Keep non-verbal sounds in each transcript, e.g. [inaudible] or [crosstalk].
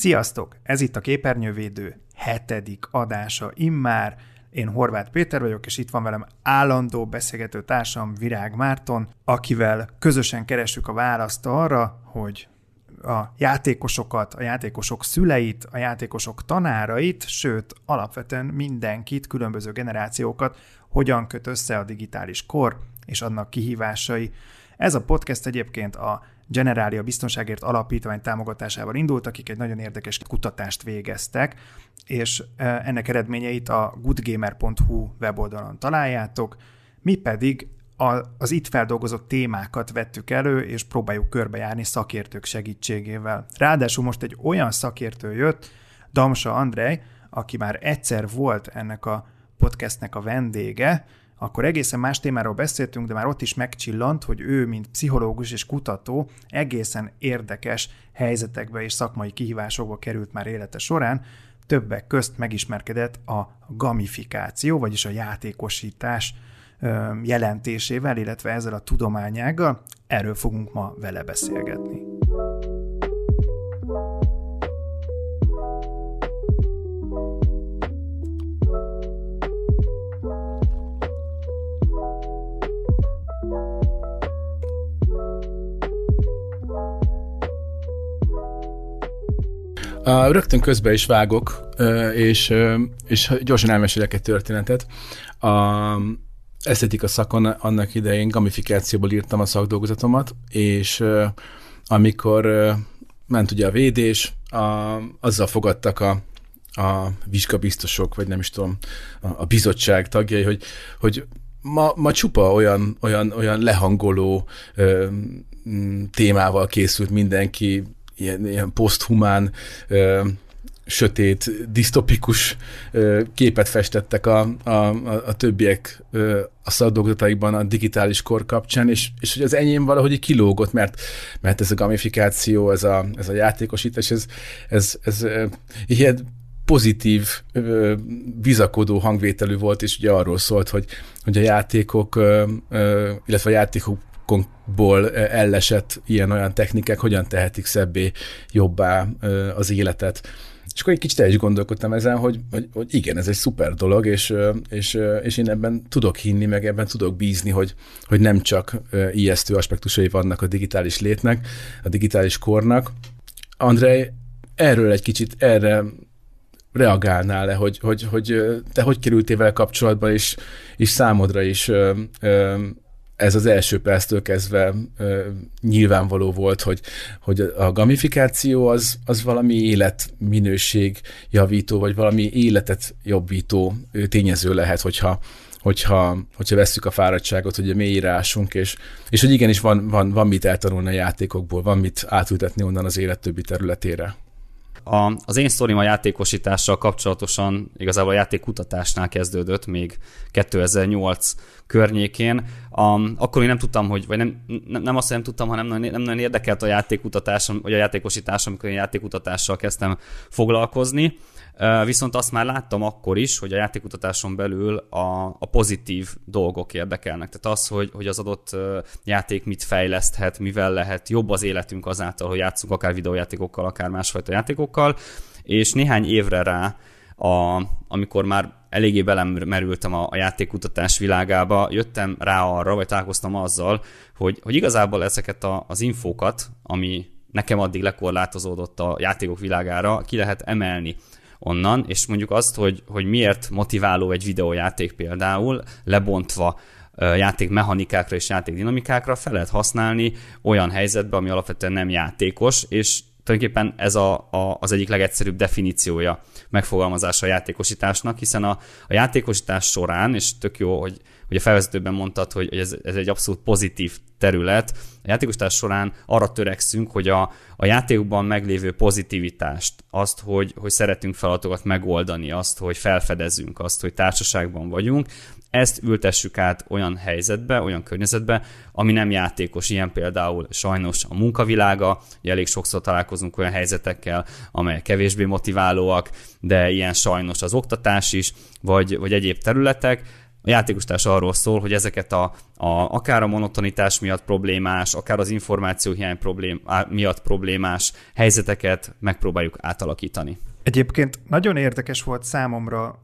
Sziasztok! Ez itt a Képernyővédő hetedik adása immár. Én Horváth Péter vagyok, és itt van velem állandó beszélgető társam Virág Márton, akivel közösen keressük a választ arra, hogy a játékosokat, a játékosok szüleit, a játékosok tanárait, sőt, alapvetően mindenkit, különböző generációkat hogyan köt össze a digitális kor és annak kihívásai. Ez a podcast egyébként a Generalia Biztonságért Alapítvány támogatásával indult, akik egy nagyon érdekes kutatást végeztek, és ennek eredményeit a goodgamer.hu weboldalon találjátok, mi pedig az itt feldolgozott témákat vettük elő, és próbáljuk körbejárni szakértők segítségével. Ráadásul most egy olyan szakértő jött, Damsa Andrej, aki már egyszer volt ennek a podcastnek a vendége, akkor egészen más témáról beszéltünk, de már ott is megcsillant, hogy ő, mint pszichológus és kutató, egészen érdekes helyzetekbe és szakmai kihívásokba került már élete során, többek közt megismerkedett a gamifikáció, vagyis a játékosítás jelentésével, illetve ezzel a tudományággal. Erről fogunk ma vele beszélgetni. Rögtön közbe is vágok, és, és gyorsan elmesélek egy történetet. A esztetika szakon annak idején gamifikációból írtam a szakdolgozatomat, és amikor ment ugye a védés, a, azzal fogadtak a, a vizsgabiztosok, vagy nem is tudom, a, a bizottság tagjai, hogy, hogy ma, ma csupa olyan, olyan, olyan lehangoló ö, témával készült mindenki, ilyen, ilyen poszthumán, ö, sötét, disztopikus ö, képet festettek a, a, a, a többiek ö, a szakdolgozataikban a digitális kor kapcsán, és, és hogy az enyém valahogy kilógott, mert, mert ez a gamifikáció, ez a, ez a játékosítás, ez, ez, ez, ilyen pozitív, ö, bizakodó hangvételű volt, és ugye arról szólt, hogy, hogy a játékok, ö, ö, illetve a játékok játékokból ellesett ilyen-olyan technikák hogyan tehetik szebbé, jobbá az életet. És akkor egy kicsit el is gondolkodtam ezen, hogy, hogy, hogy igen, ez egy szuper dolog, és, és, és én ebben tudok hinni, meg ebben tudok bízni, hogy, hogy nem csak ijesztő aspektusai vannak a digitális létnek, a digitális kornak. Andrei, erről egy kicsit, erre reagálnál-e, hogy, hogy, hogy te hogy kerültél vele kapcsolatban, és, és számodra is ez az első perctől kezdve ö, nyilvánvaló volt, hogy, hogy a gamifikáció az, az valami életminőség javító, vagy valami életet jobbító tényező lehet, hogyha, hogyha, hogyha vesszük a fáradtságot, hogy mélyre ásunk, és, és hogy igenis van, van, van mit eltanulni a játékokból, van mit átültetni onnan az élet többi területére. A, az én sztorim a játékosítással kapcsolatosan igazából a játékkutatásnál kezdődött, még 2008 környékén. Um, akkor én nem tudtam, hogy, vagy nem, nem, nem azt, hogy nem tudtam, hanem nem, nem nagyon érdekelt a játékkutatás, vagy a játékosítás, amikor én játékkutatással kezdtem foglalkozni. Viszont azt már láttam akkor is, hogy a játékutatáson belül a, a pozitív dolgok érdekelnek. Tehát az, hogy, hogy az adott játék mit fejleszthet, mivel lehet jobb az életünk azáltal, hogy játszunk akár videójátékokkal, akár másfajta játékokkal, és néhány évre rá, a, amikor már eléggé belemerültem a, a játékkutatás világába, jöttem rá arra, vagy találkoztam azzal, hogy, hogy igazából ezeket a, az infókat, ami nekem addig lekorlátozódott a játékok világára, ki lehet emelni onnan, és mondjuk azt, hogy, hogy miért motiváló egy videójáték például, lebontva játék mechanikákra és játék dinamikákra fel lehet használni olyan helyzetben, ami alapvetően nem játékos, és tulajdonképpen ez a, a, az egyik legegyszerűbb definíciója, megfogalmazása a játékosításnak, hiszen a, a játékosítás során, és tök jó, hogy, hogy a felvezetőben mondtad, hogy ez, ez egy abszolút pozitív terület, a játékosítás során arra törekszünk, hogy a, a játékban meglévő pozitivitást, azt, hogy, hogy szeretünk feladatokat megoldani, azt, hogy felfedezünk, azt, hogy társaságban vagyunk, ezt ültessük át olyan helyzetbe, olyan környezetbe, ami nem játékos, ilyen például sajnos a munkavilága, ugye elég sokszor találkozunk olyan helyzetekkel, amelyek kevésbé motiválóak, de ilyen sajnos az oktatás is, vagy, vagy egyéb területek, A játékosítás arról szól, hogy ezeket a, a akár a monotonitás miatt problémás, akár az információhiány problém, miatt problémás helyzeteket megpróbáljuk átalakítani. Egyébként nagyon érdekes volt számomra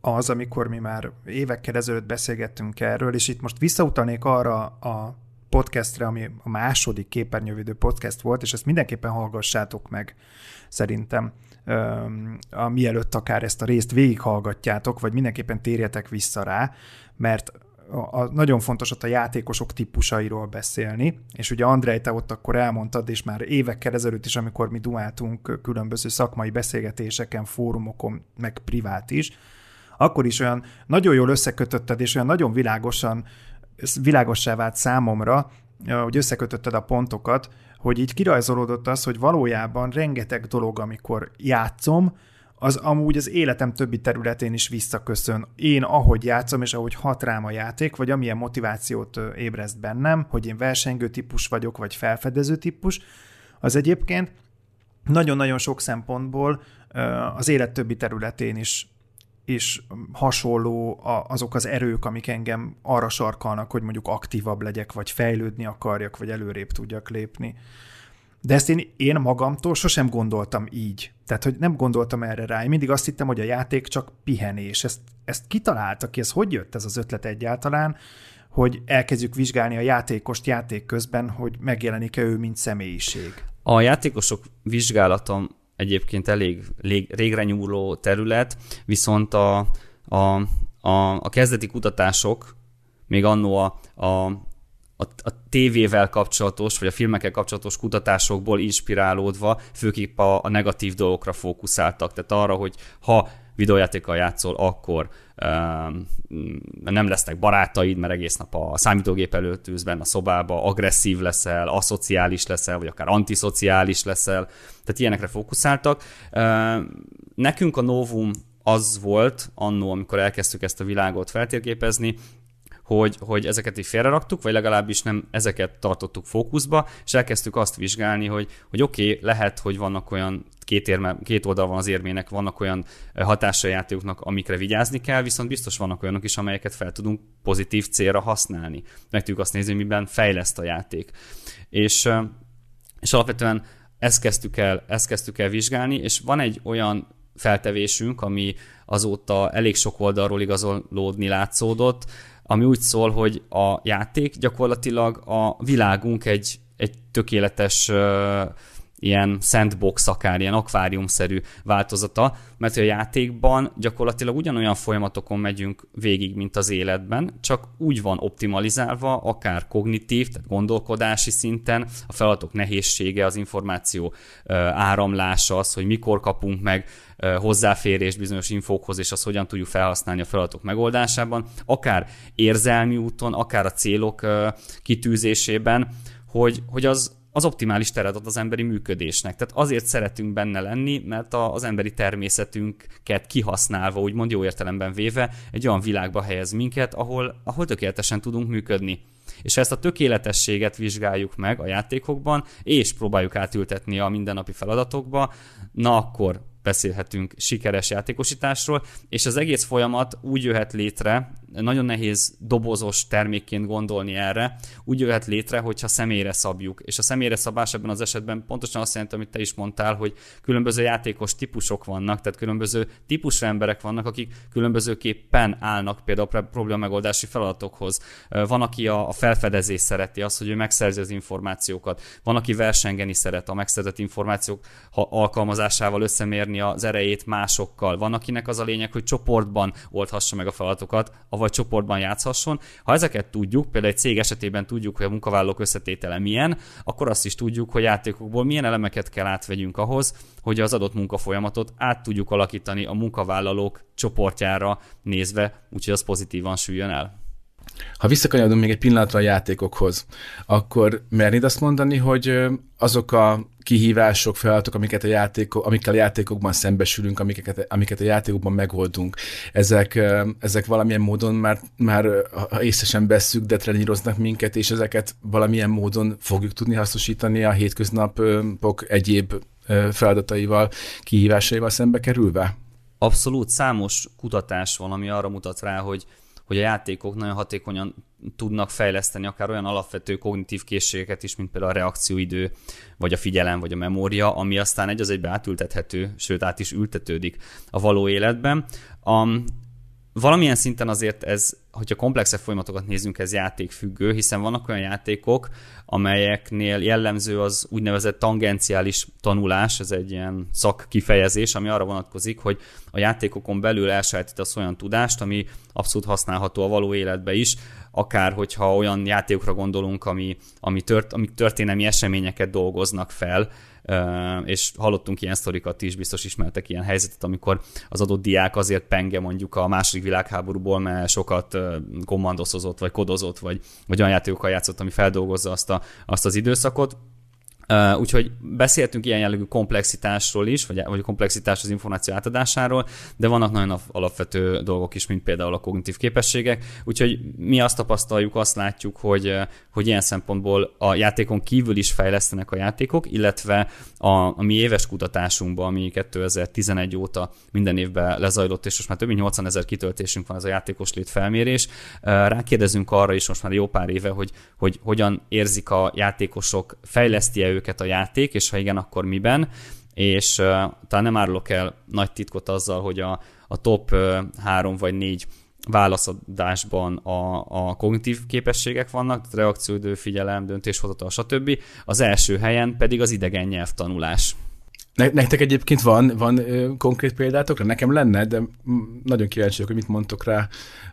az, amikor mi már évekkel ezelőtt beszélgettünk erről, és itt most visszautalnék arra a podcastre, ami a második képernyővédő podcast volt, és ezt mindenképpen hallgassátok meg, szerintem, a, mielőtt akár ezt a részt végighallgatjátok, vagy mindenképpen térjetek vissza rá, mert a, a, nagyon fontos ott a játékosok típusairól beszélni, és ugye Andrej, te ott akkor elmondtad, és már évekkel ezelőtt is, amikor mi dumáltunk különböző szakmai beszélgetéseken, fórumokon, meg privát is, akkor is olyan nagyon jól összekötötted, és olyan nagyon világosan, világossá vált számomra, hogy összekötötted a pontokat, hogy így kirajzolódott az, hogy valójában rengeteg dolog, amikor játszom, az amúgy az életem többi területén is visszaköszön. Én ahogy játszom, és ahogy hat rám a játék, vagy amilyen motivációt ébreszt bennem, hogy én versengő típus vagyok, vagy felfedező típus, az egyébként nagyon-nagyon sok szempontból az élet többi területén is is hasonló azok az erők, amik engem arra sarkalnak, hogy mondjuk aktívabb legyek, vagy fejlődni akarjak, vagy előrébb tudjak lépni. De ezt én, én magamtól sosem gondoltam így. Tehát, hogy nem gondoltam erre rá. Én mindig azt hittem, hogy a játék csak pihenés. Ezt, ezt kitalálta ki, ez hogy jött ez az ötlet egyáltalán, hogy elkezdjük vizsgálni a játékost játék közben, hogy megjelenik-e ő, mint személyiség. A játékosok vizsgálatom egyébként elég régre nyúló terület, viszont a, a, a, a kezdeti kutatások, még annó a, a, a, a tévével kapcsolatos, vagy a filmekkel kapcsolatos kutatásokból inspirálódva főképp a, a negatív dolgokra fókuszáltak. Tehát arra, hogy ha videójátékkal játszol, akkor nem lesznek barátaid, mert egész nap a számítógép előtt ülsz benne a szobába, agresszív leszel, aszociális leszel, vagy akár antiszociális leszel. Tehát ilyenekre fókuszáltak. Nekünk a novum az volt annó, amikor elkezdtük ezt a világot feltérképezni, hogy, hogy ezeket így félreraktuk, vagy legalábbis nem ezeket tartottuk fókuszba, és elkezdtük azt vizsgálni, hogy, hogy oké, okay, lehet, hogy vannak olyan két, érme, két oldal van az érmének, vannak olyan hatásai játékoknak, amikre vigyázni kell, viszont biztos vannak olyanok is, amelyeket fel tudunk pozitív célra használni. Meg tudjuk azt nézni, miben fejleszt a játék. És, és alapvetően ezt kezdtük, el, ezt kezdtük el vizsgálni, és van egy olyan feltevésünk, ami azóta elég sok oldalról igazolódni látszódott, ami úgy szól, hogy a játék gyakorlatilag a világunk egy, egy tökéletes uh, ilyen sandbox, akár ilyen akváriumszerű változata, mert a játékban gyakorlatilag ugyanolyan folyamatokon megyünk végig, mint az életben, csak úgy van optimalizálva, akár kognitív, tehát gondolkodási szinten, a feladatok nehézsége, az információ áramlása, az, hogy mikor kapunk meg hozzáférés bizonyos infókhoz, és azt hogyan tudjuk felhasználni a feladatok megoldásában, akár érzelmi úton, akár a célok kitűzésében, hogy, hogy az az optimális teret ad az emberi működésnek. Tehát azért szeretünk benne lenni, mert a, az emberi természetünket kihasználva, úgymond jó értelemben véve, egy olyan világba helyez minket, ahol, ahol tökéletesen tudunk működni. És ezt a tökéletességet vizsgáljuk meg a játékokban, és próbáljuk átültetni a mindennapi feladatokba, na akkor beszélhetünk sikeres játékosításról, és az egész folyamat úgy jöhet létre, nagyon nehéz dobozos termékként gondolni erre, úgy jöhet létre, hogyha személyre szabjuk. És a személyre szabás ebben az esetben pontosan azt jelenti, amit te is mondtál, hogy különböző játékos típusok vannak, tehát különböző típusú emberek vannak, akik különbözőképpen állnak például a probléma megoldási feladatokhoz. Van, aki a felfedezés szereti, az, hogy ő megszerzi az információkat. Van, aki versengeni szeret, a megszerzett információk alkalmazásával összemérni az erejét másokkal. Van, akinek az a lényeg, hogy csoportban oldhassa meg a feladatokat, vagy csoportban játszhasson. Ha ezeket tudjuk, például egy cég esetében tudjuk, hogy a munkavállalók összetétele milyen, akkor azt is tudjuk, hogy játékokból milyen elemeket kell átvegyünk ahhoz, hogy az adott munkafolyamatot át tudjuk alakítani a munkavállalók csoportjára nézve, úgyhogy az pozitívan süljön el. Ha visszakanyarodunk még egy pillanatra a játékokhoz, akkor mernéd azt mondani, hogy azok a kihívások, feladatok, amiket a játékok, amikkel a játékokban szembesülünk, amiket, amiket a játékokban megoldunk, ezek, ezek valamilyen módon már, már észre sem vesszük, de treníroznak minket, és ezeket valamilyen módon fogjuk tudni hasznosítani a hétköznapok egyéb feladataival, kihívásaival szembe kerülve? Abszolút számos kutatás van, ami arra mutat rá, hogy hogy a játékok nagyon hatékonyan tudnak fejleszteni akár olyan alapvető kognitív készségeket is, mint például a reakcióidő, vagy a figyelem, vagy a memória, ami aztán egy az egybe átültethető, sőt át is ültetődik a való életben. A, valamilyen szinten azért ez, hogyha komplexebb folyamatokat nézünk, ez játékfüggő, hiszen vannak olyan játékok, amelyeknél jellemző az úgynevezett tangenciális tanulás, ez egy ilyen szakkifejezés, ami arra vonatkozik, hogy a játékokon belül elsajátítasz olyan tudást, ami abszolút használható a való életbe is, akár hogyha olyan játékokra gondolunk, ami, ami, tört, ami történelmi eseményeket dolgoznak fel, és hallottunk ilyen sztorikat is, biztos ismertek ilyen helyzetet, amikor az adott diák azért penge mondjuk a második világháborúból, mert sokat kommandoszozott, vagy kodozott, vagy, vagy olyan játékokkal játszott, ami feldolgozza azt, a, azt az időszakot, Uh, úgyhogy beszéltünk ilyen jellegű komplexitásról is, vagy, vagy komplexitás az információ átadásáról, de vannak nagyon alapvető dolgok is, mint például a kognitív képességek, úgyhogy mi azt tapasztaljuk, azt látjuk, hogy, hogy ilyen szempontból a játékon kívül is fejlesztenek a játékok, illetve a, a mi éves kutatásunkban, ami 2011 óta minden évben lezajlott, és most már több mint 80 ezer kitöltésünk van ez a játékos lét felmérés, rákérdezünk arra is most már jó pár éve, hogy, hogy hogyan érzik a játékosok, fejleszti-e őket a játék, és ha igen, akkor miben, és uh, talán nem árulok el nagy titkot azzal, hogy a, a top uh, három vagy négy válaszadásban a, a kognitív képességek vannak, reakcióidő, figyelem, döntéshozatal, stb. Az első helyen pedig az idegen nyelvtanulás. Ne, nektek egyébként van, van konkrét példátokra? Nekem lenne, de nagyon kíváncsi vagyok, hogy mit mondtok rá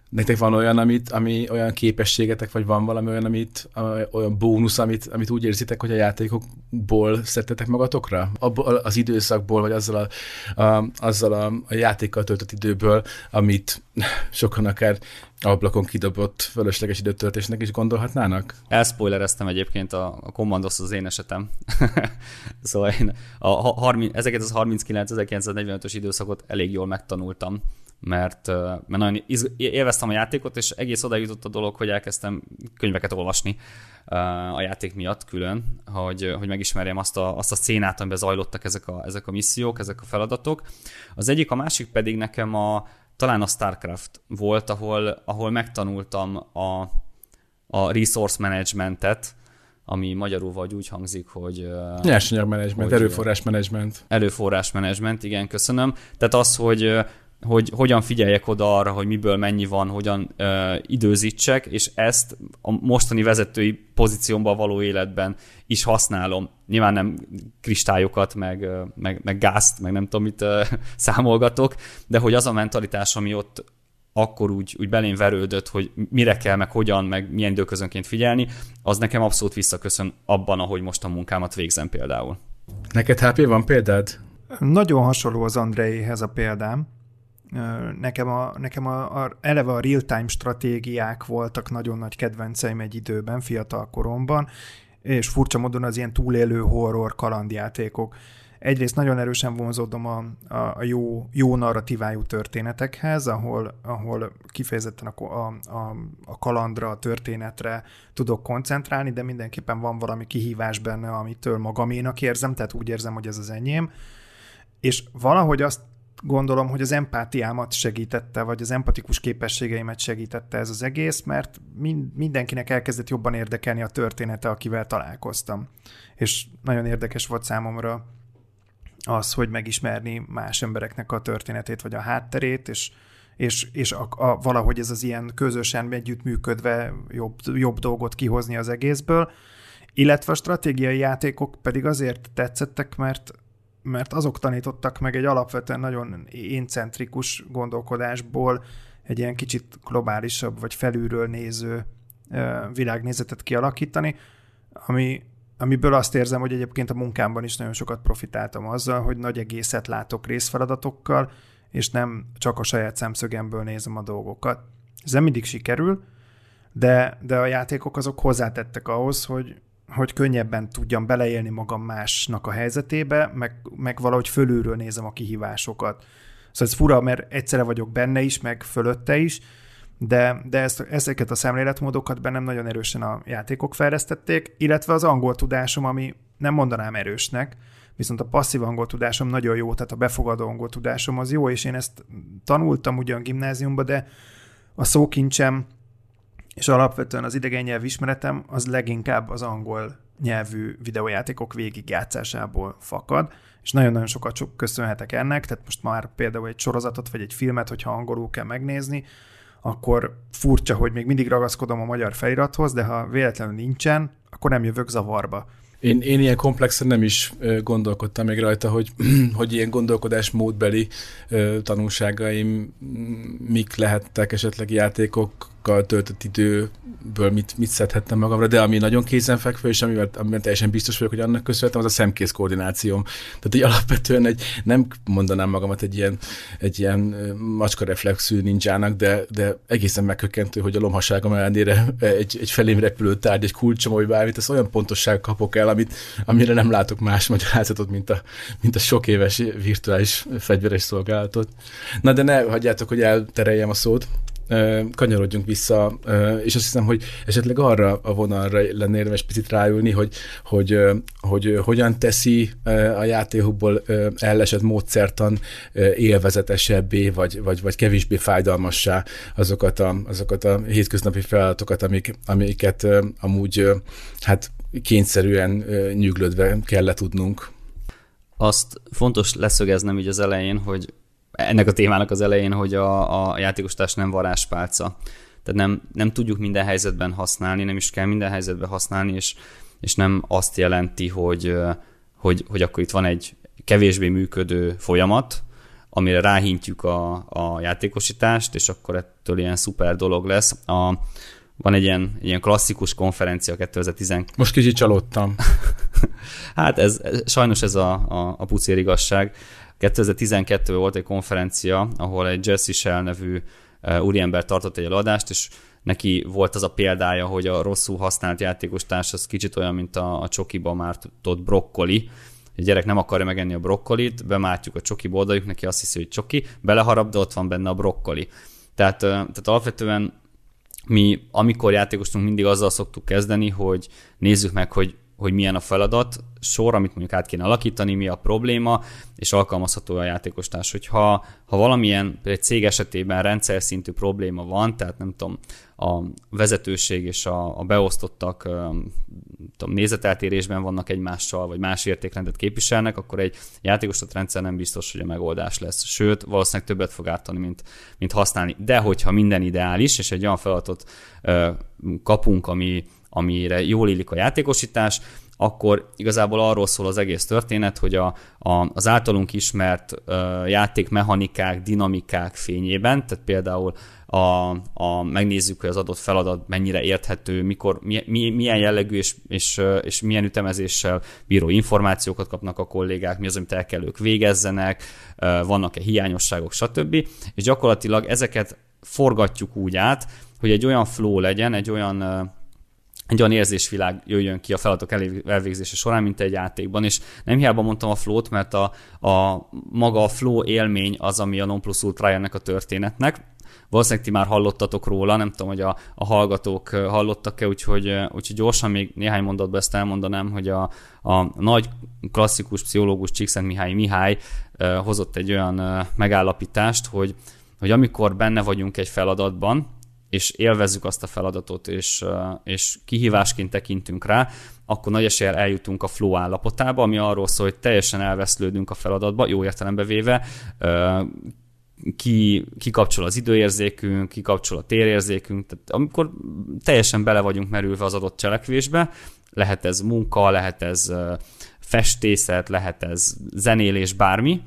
Nektek van olyan, amit, ami olyan képességetek, vagy van valami olyan, amit, olyan bónusz, amit, amit úgy érzitek, hogy a játékokból szedtetek magatokra? Abból az időszakból, vagy azzal a, a, azzal a játékkal töltött időből, amit sokan akár ablakon kidobott fölösleges időtöltésnek is gondolhatnának? Elspoilereztem egyébként a, a Commandos az én esetem. [laughs] szóval én a, a 30, ezeket az 39-1945-ös időszakot elég jól megtanultam mert, mert nagyon élveztem a játékot, és egész oda jutott a dolog, hogy elkezdtem könyveket olvasni a játék miatt külön, hogy, hogy megismerjem azt a, azt a szénát, amiben zajlottak ezek a, ezek a missziók, ezek a feladatok. Az egyik, a másik pedig nekem a, talán a StarCraft volt, ahol, ahol megtanultam a, a resource managementet, ami magyarul vagy úgy hangzik, hogy... Nyersanyag management, erőforrás management. Erőforrás management, igen, köszönöm. Tehát az, hogy hogy hogyan figyeljek oda arra, hogy miből mennyi van, hogyan ö, időzítsek, és ezt a mostani vezetői pozíciómban való életben is használom. Nyilván nem kristályokat, meg, meg, meg gázt, meg nem tudom mit ö, [laughs] számolgatok, de hogy az a mentalitás, ami ott akkor úgy, úgy belém verődött, hogy mire kell, meg hogyan, meg milyen időközönként figyelni, az nekem abszolút visszaköszön abban, ahogy most a munkámat végzem például. Neked HP van példád? Nagyon hasonló az Andréhez a példám Nekem, a, nekem a, a, eleve a real-time stratégiák voltak nagyon nagy kedvenceim egy időben, fiatal koromban, és furcsa módon az ilyen túlélő horror kalandjátékok. Egyrészt nagyon erősen vonzódom a, a, a jó, jó narratívájú történetekhez, ahol, ahol kifejezetten a, a, a, a kalandra, a történetre tudok koncentrálni, de mindenképpen van valami kihívás benne, amitől magaménak érzem, tehát úgy érzem, hogy ez az enyém. És valahogy azt gondolom, hogy az empátiámat segítette, vagy az empatikus képességeimet segítette ez az egész, mert mindenkinek elkezdett jobban érdekelni a története, akivel találkoztam. És nagyon érdekes volt számomra az, hogy megismerni más embereknek a történetét, vagy a hátterét, és, és, és a, a, valahogy ez az ilyen közösen együttműködve jobb, jobb dolgot kihozni az egészből. Illetve a stratégiai játékok pedig azért tetszettek, mert mert azok tanítottak meg egy alapvetően nagyon éncentrikus gondolkodásból egy ilyen kicsit globálisabb vagy felülről néző világnézetet kialakítani, ami, amiből azt érzem, hogy egyébként a munkámban is nagyon sokat profitáltam azzal, hogy nagy egészet látok részfeladatokkal, és nem csak a saját szemszögemből nézem a dolgokat. Ez nem mindig sikerül, de, de a játékok azok hozzátettek ahhoz, hogy, hogy könnyebben tudjam beleélni magam másnak a helyzetébe, meg, meg valahogy fölülről nézem a kihívásokat. Szóval ez fura, mert egyszerre vagyok benne is, meg fölötte is, de, de ezt, ezeket a szemléletmódokat bennem nagyon erősen a játékok fejlesztették, illetve az angol tudásom, ami nem mondanám erősnek, viszont a passzív angol tudásom nagyon jó, tehát a befogadó angol tudásom az jó, és én ezt tanultam ugyan gimnáziumban, de a szókincsem és alapvetően az idegen nyelv ismeretem az leginkább az angol nyelvű videójátékok végigjátszásából fakad, és nagyon-nagyon sokat köszönhetek ennek, tehát most már például egy sorozatot vagy egy filmet, hogyha angolul kell megnézni, akkor furcsa, hogy még mindig ragaszkodom a magyar felirathoz, de ha véletlenül nincsen, akkor nem jövök zavarba. Én, én ilyen komplexen nem is gondolkodtam még rajta, hogy, [clears throat] hogy ilyen gondolkodásmódbeli tanulságaim mik lehettek esetleg játékok játékokkal töltött időből mit, mit szedhettem magamra, de ami nagyon kézenfekvő, és amivel, amivel teljesen biztos vagyok, hogy annak köszönhetem, az a szemkész koordinációm. Tehát egy alapvetően egy, nem mondanám magamat egy ilyen, egy ilyen macska reflexű ninjának, de, de egészen megkökkentő, hogy a lomhaságom ellenére egy, egy felém repülő tárgy, egy kulcsom, vagy bármit, az olyan pontosság kapok el, amit, amire nem látok más magyarázatot, mint a, mint a sok éves virtuális fegyveres szolgálatot. Na de ne hagyjátok, hogy eltereljem a szót kanyarodjunk vissza, és azt hiszem, hogy esetleg arra a vonalra lenne érdemes picit ráülni, hogy, hogy, hogy hogyan teszi a játékokból ellesett módszertan élvezetesebbé, vagy, vagy, vagy kevésbé fájdalmassá azokat a, azokat a hétköznapi feladatokat, amik, amiket amúgy hát kényszerűen nyűglődve kell tudnunk. Azt fontos leszögeznem így az elején, hogy ennek a témának az elején, hogy a, a játékostárs nem varázspálca. Tehát nem, nem tudjuk minden helyzetben használni, nem is kell minden helyzetben használni, és, és nem azt jelenti, hogy, hogy, hogy akkor itt van egy kevésbé működő folyamat, amire ráhintjük a, a játékosítást, és akkor ettől ilyen szuper dolog lesz. A, van egy ilyen, ilyen klasszikus konferencia 2010. Most kicsit csalódtam. [laughs] hát ez, sajnos ez a, a, a pucér igazság. 2012-ben volt egy konferencia, ahol egy Jesse Shell nevű uh, úriember tartott egy előadást, és neki volt az a példája, hogy a rosszul használt játékos társ az kicsit olyan, mint a, a csokiba már tudott brokkoli. A gyerek nem akarja megenni a brokkolit, bemátjuk a csoki oldaljuk, neki azt hiszi, hogy csoki, beleharap, de ott van benne a brokkoli. Tehát, tehát alapvetően mi, amikor játékostunk, mindig azzal szoktuk kezdeni, hogy nézzük meg, hogy hogy milyen a feladat sor, amit mondjuk át kéne alakítani, mi a probléma, és alkalmazható a játékostárs. Hogyha ha valamilyen egy cég esetében rendszer szintű probléma van, tehát nem tudom, a vezetőség és a, a beosztottak tudom, nézeteltérésben vannak egymással, vagy más értékrendet képviselnek, akkor egy játékostott rendszer nem biztos, hogy a megoldás lesz. Sőt, valószínűleg többet fog ártani, mint, mint használni. De hogyha minden ideális, és egy olyan feladatot kapunk, ami amire jól illik a játékosítás, akkor igazából arról szól az egész történet, hogy a, a, az általunk ismert uh, játékmechanikák, dinamikák fényében, tehát például a, a, megnézzük, hogy az adott feladat mennyire érthető, mikor, mi, mi, milyen jellegű és, és, és milyen ütemezéssel bíró információkat kapnak a kollégák, mi az, amit el kell ők végezzenek, vannak-e hiányosságok, stb. És gyakorlatilag ezeket forgatjuk úgy át, hogy egy olyan flow legyen, egy olyan egy olyan érzésvilág jöjjön ki a feladatok elvégzése során, mint egy játékban, és nem hiába mondtam a flow-t, mert a, a maga a flow élmény az, ami a non plus ultra ennek a történetnek. Valószínűleg ti már hallottatok róla, nem tudom, hogy a, a hallgatók hallottak-e, úgyhogy, úgyhogy gyorsan még néhány mondatban ezt elmondanám, hogy a, a nagy klasszikus pszichológus Csíkszent Mihály Mihály hozott egy olyan megállapítást, hogy, hogy amikor benne vagyunk egy feladatban, és élvezzük azt a feladatot, és, és kihívásként tekintünk rá, akkor nagy eséllyel eljutunk a flow állapotába, ami arról szól, hogy teljesen elveszlődünk a feladatba, jó értelembe véve, ki, kikapcsol az időérzékünk, kikapcsol a térérzékünk, tehát amikor teljesen bele vagyunk merülve az adott cselekvésbe, lehet ez munka, lehet ez festészet, lehet ez zenélés, bármi,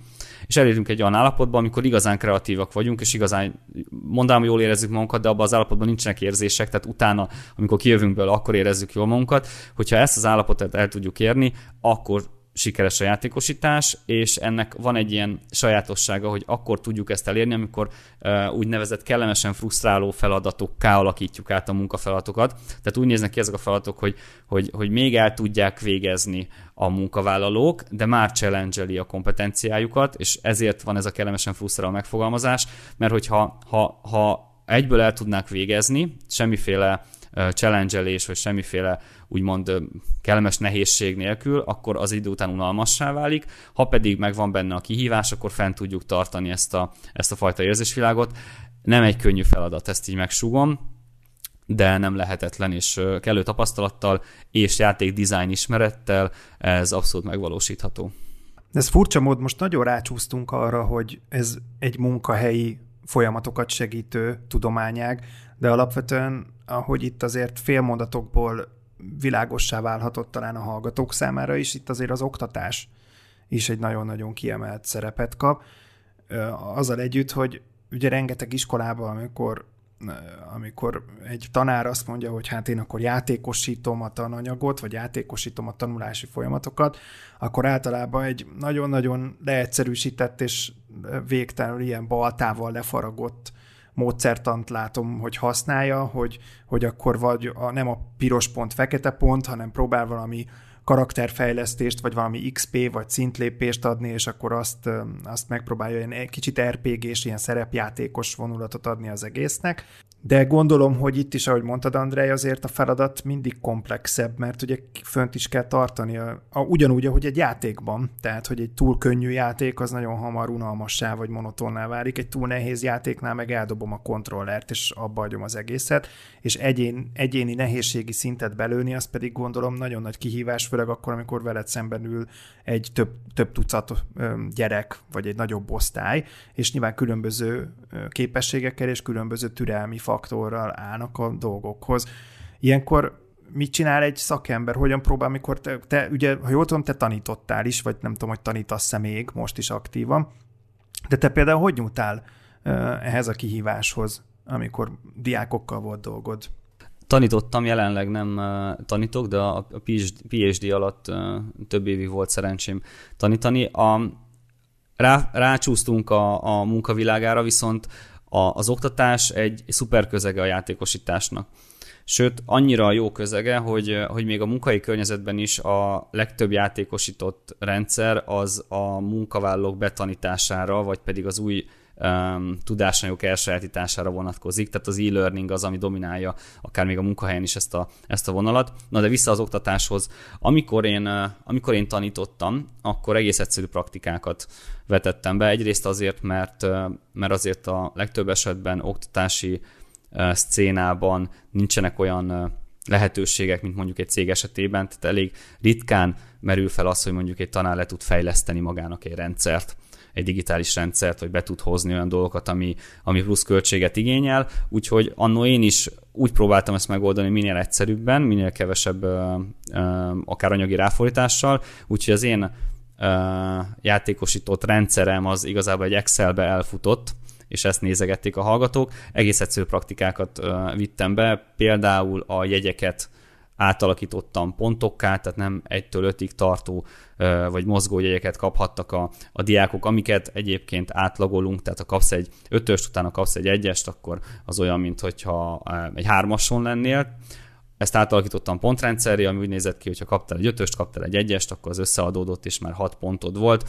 és elérünk egy olyan állapotba, amikor igazán kreatívak vagyunk, és igazán mondanám, jól érezzük magunkat, de abban az állapotban nincsenek érzések, tehát utána, amikor kijövünk belőle, akkor érezzük jól magunkat. Hogyha ezt az állapotot el tudjuk érni, akkor sikeres a játékosítás, és ennek van egy ilyen sajátossága, hogy akkor tudjuk ezt elérni, amikor úgynevezett kellemesen frusztráló feladatokká alakítjuk át a munkafeladatokat. Tehát úgy néznek ki ezek a feladatok, hogy, hogy, hogy még el tudják végezni a munkavállalók, de már challenge a kompetenciájukat, és ezért van ez a kellemesen frusztráló megfogalmazás, mert hogyha ha, ha egyből el tudnák végezni, semmiféle challenge vagy semmiféle úgymond kellemes nehézség nélkül, akkor az idő után unalmassá válik. Ha pedig megvan benne a kihívás, akkor fent tudjuk tartani ezt a, ezt a fajta érzésvilágot. Nem egy könnyű feladat, ezt így megsugom, de nem lehetetlen, és kellő tapasztalattal és játék design ismerettel ez abszolút megvalósítható. Ez furcsa mód, most nagyon rácsúsztunk arra, hogy ez egy munkahelyi folyamatokat segítő tudományág, de alapvetően, ahogy itt azért félmondatokból világossá válhatott talán a hallgatók számára is, itt azért az oktatás is egy nagyon-nagyon kiemelt szerepet kap. Azzal együtt, hogy ugye rengeteg iskolában, amikor amikor egy tanár azt mondja, hogy hát én akkor játékosítom a tananyagot, vagy játékosítom a tanulási folyamatokat, akkor általában egy nagyon-nagyon leegyszerűsített és végtelenül ilyen baltával lefaragott módszertant látom, hogy használja, hogy, hogy akkor vagy a, nem a piros pont, fekete pont, hanem próbál valami karakterfejlesztést, vagy valami XP, vagy szintlépést adni, és akkor azt, azt megpróbálja ilyen kicsit RPG-s, ilyen szerepjátékos vonulatot adni az egésznek. De gondolom, hogy itt is, ahogy mondtad, Andrej, azért a feladat mindig komplexebb, mert ugye fönt is kell tartani, a, a, ugyanúgy, ahogy egy játékban. Tehát, hogy egy túl könnyű játék az nagyon hamar unalmassá vagy monotonná válik, egy túl nehéz játéknál meg eldobom a kontrollert, és abba hagyom az egészet, és egyén, egyéni nehézségi szintet belőni, az pedig gondolom nagyon nagy kihívás, főleg akkor, amikor veled szemben ül egy több, több tucat gyerek, vagy egy nagyobb osztály, és nyilván különböző képességekkel és különböző türelmi faktorral állnak a dolgokhoz. Ilyenkor mit csinál egy szakember, hogyan próbál, amikor te, te ugye, ha jól tudom, te tanítottál is, vagy nem tudom, hogy tanítasz-e még, most is aktívan, de te például hogy nyújtál ehhez a kihíváshoz, amikor diákokkal volt dolgod? Tanítottam, jelenleg nem tanítok, de a PhD alatt több évig volt szerencsém tanítani. A, rá, rácsúsztunk a, a munkavilágára, viszont a, az oktatás egy szuper közege a játékosításnak. Sőt, annyira jó közege, hogy, hogy még a munkai környezetben is a legtöbb játékosított rendszer az a munkavállalók betanítására, vagy pedig az új um, tudásanyagok elsajátítására vonatkozik, tehát az e-learning az, ami dominálja akár még a munkahelyen is ezt a, ezt a vonalat. Na de vissza az oktatáshoz. Amikor én, amikor én tanítottam, akkor egész egyszerű praktikákat vetettem be. Egyrészt azért, mert, mert azért a legtöbb esetben oktatási szcénában nincsenek olyan lehetőségek, mint mondjuk egy cég esetében, tehát elég ritkán merül fel az, hogy mondjuk egy tanár le tud fejleszteni magának egy rendszert egy digitális rendszert, vagy be tud hozni olyan dolgokat, ami, ami plusz költséget igényel. Úgyhogy annó én is úgy próbáltam ezt megoldani minél egyszerűbben, minél kevesebb ö, ö, akár anyagi ráfordítással, úgyhogy az én játékosított rendszerem az igazából egy Excelbe elfutott, és ezt nézegették a hallgatók. Egész egyszerű praktikákat vittem be, például a jegyeket átalakítottam pontokká, tehát nem egytől ötig tartó vagy mozgójegyeket kaphattak a, a diákok, amiket egyébként átlagolunk, tehát ha kapsz egy ötöst, utána kapsz egy egyest, akkor az olyan, mint hogyha egy hármason lennél. Ezt átalakítottam pontrendszerre, ami úgy nézett ki, hogyha kaptál egy ötöst, kaptál egy egyest, akkor az összeadódott, és már hat pontod volt.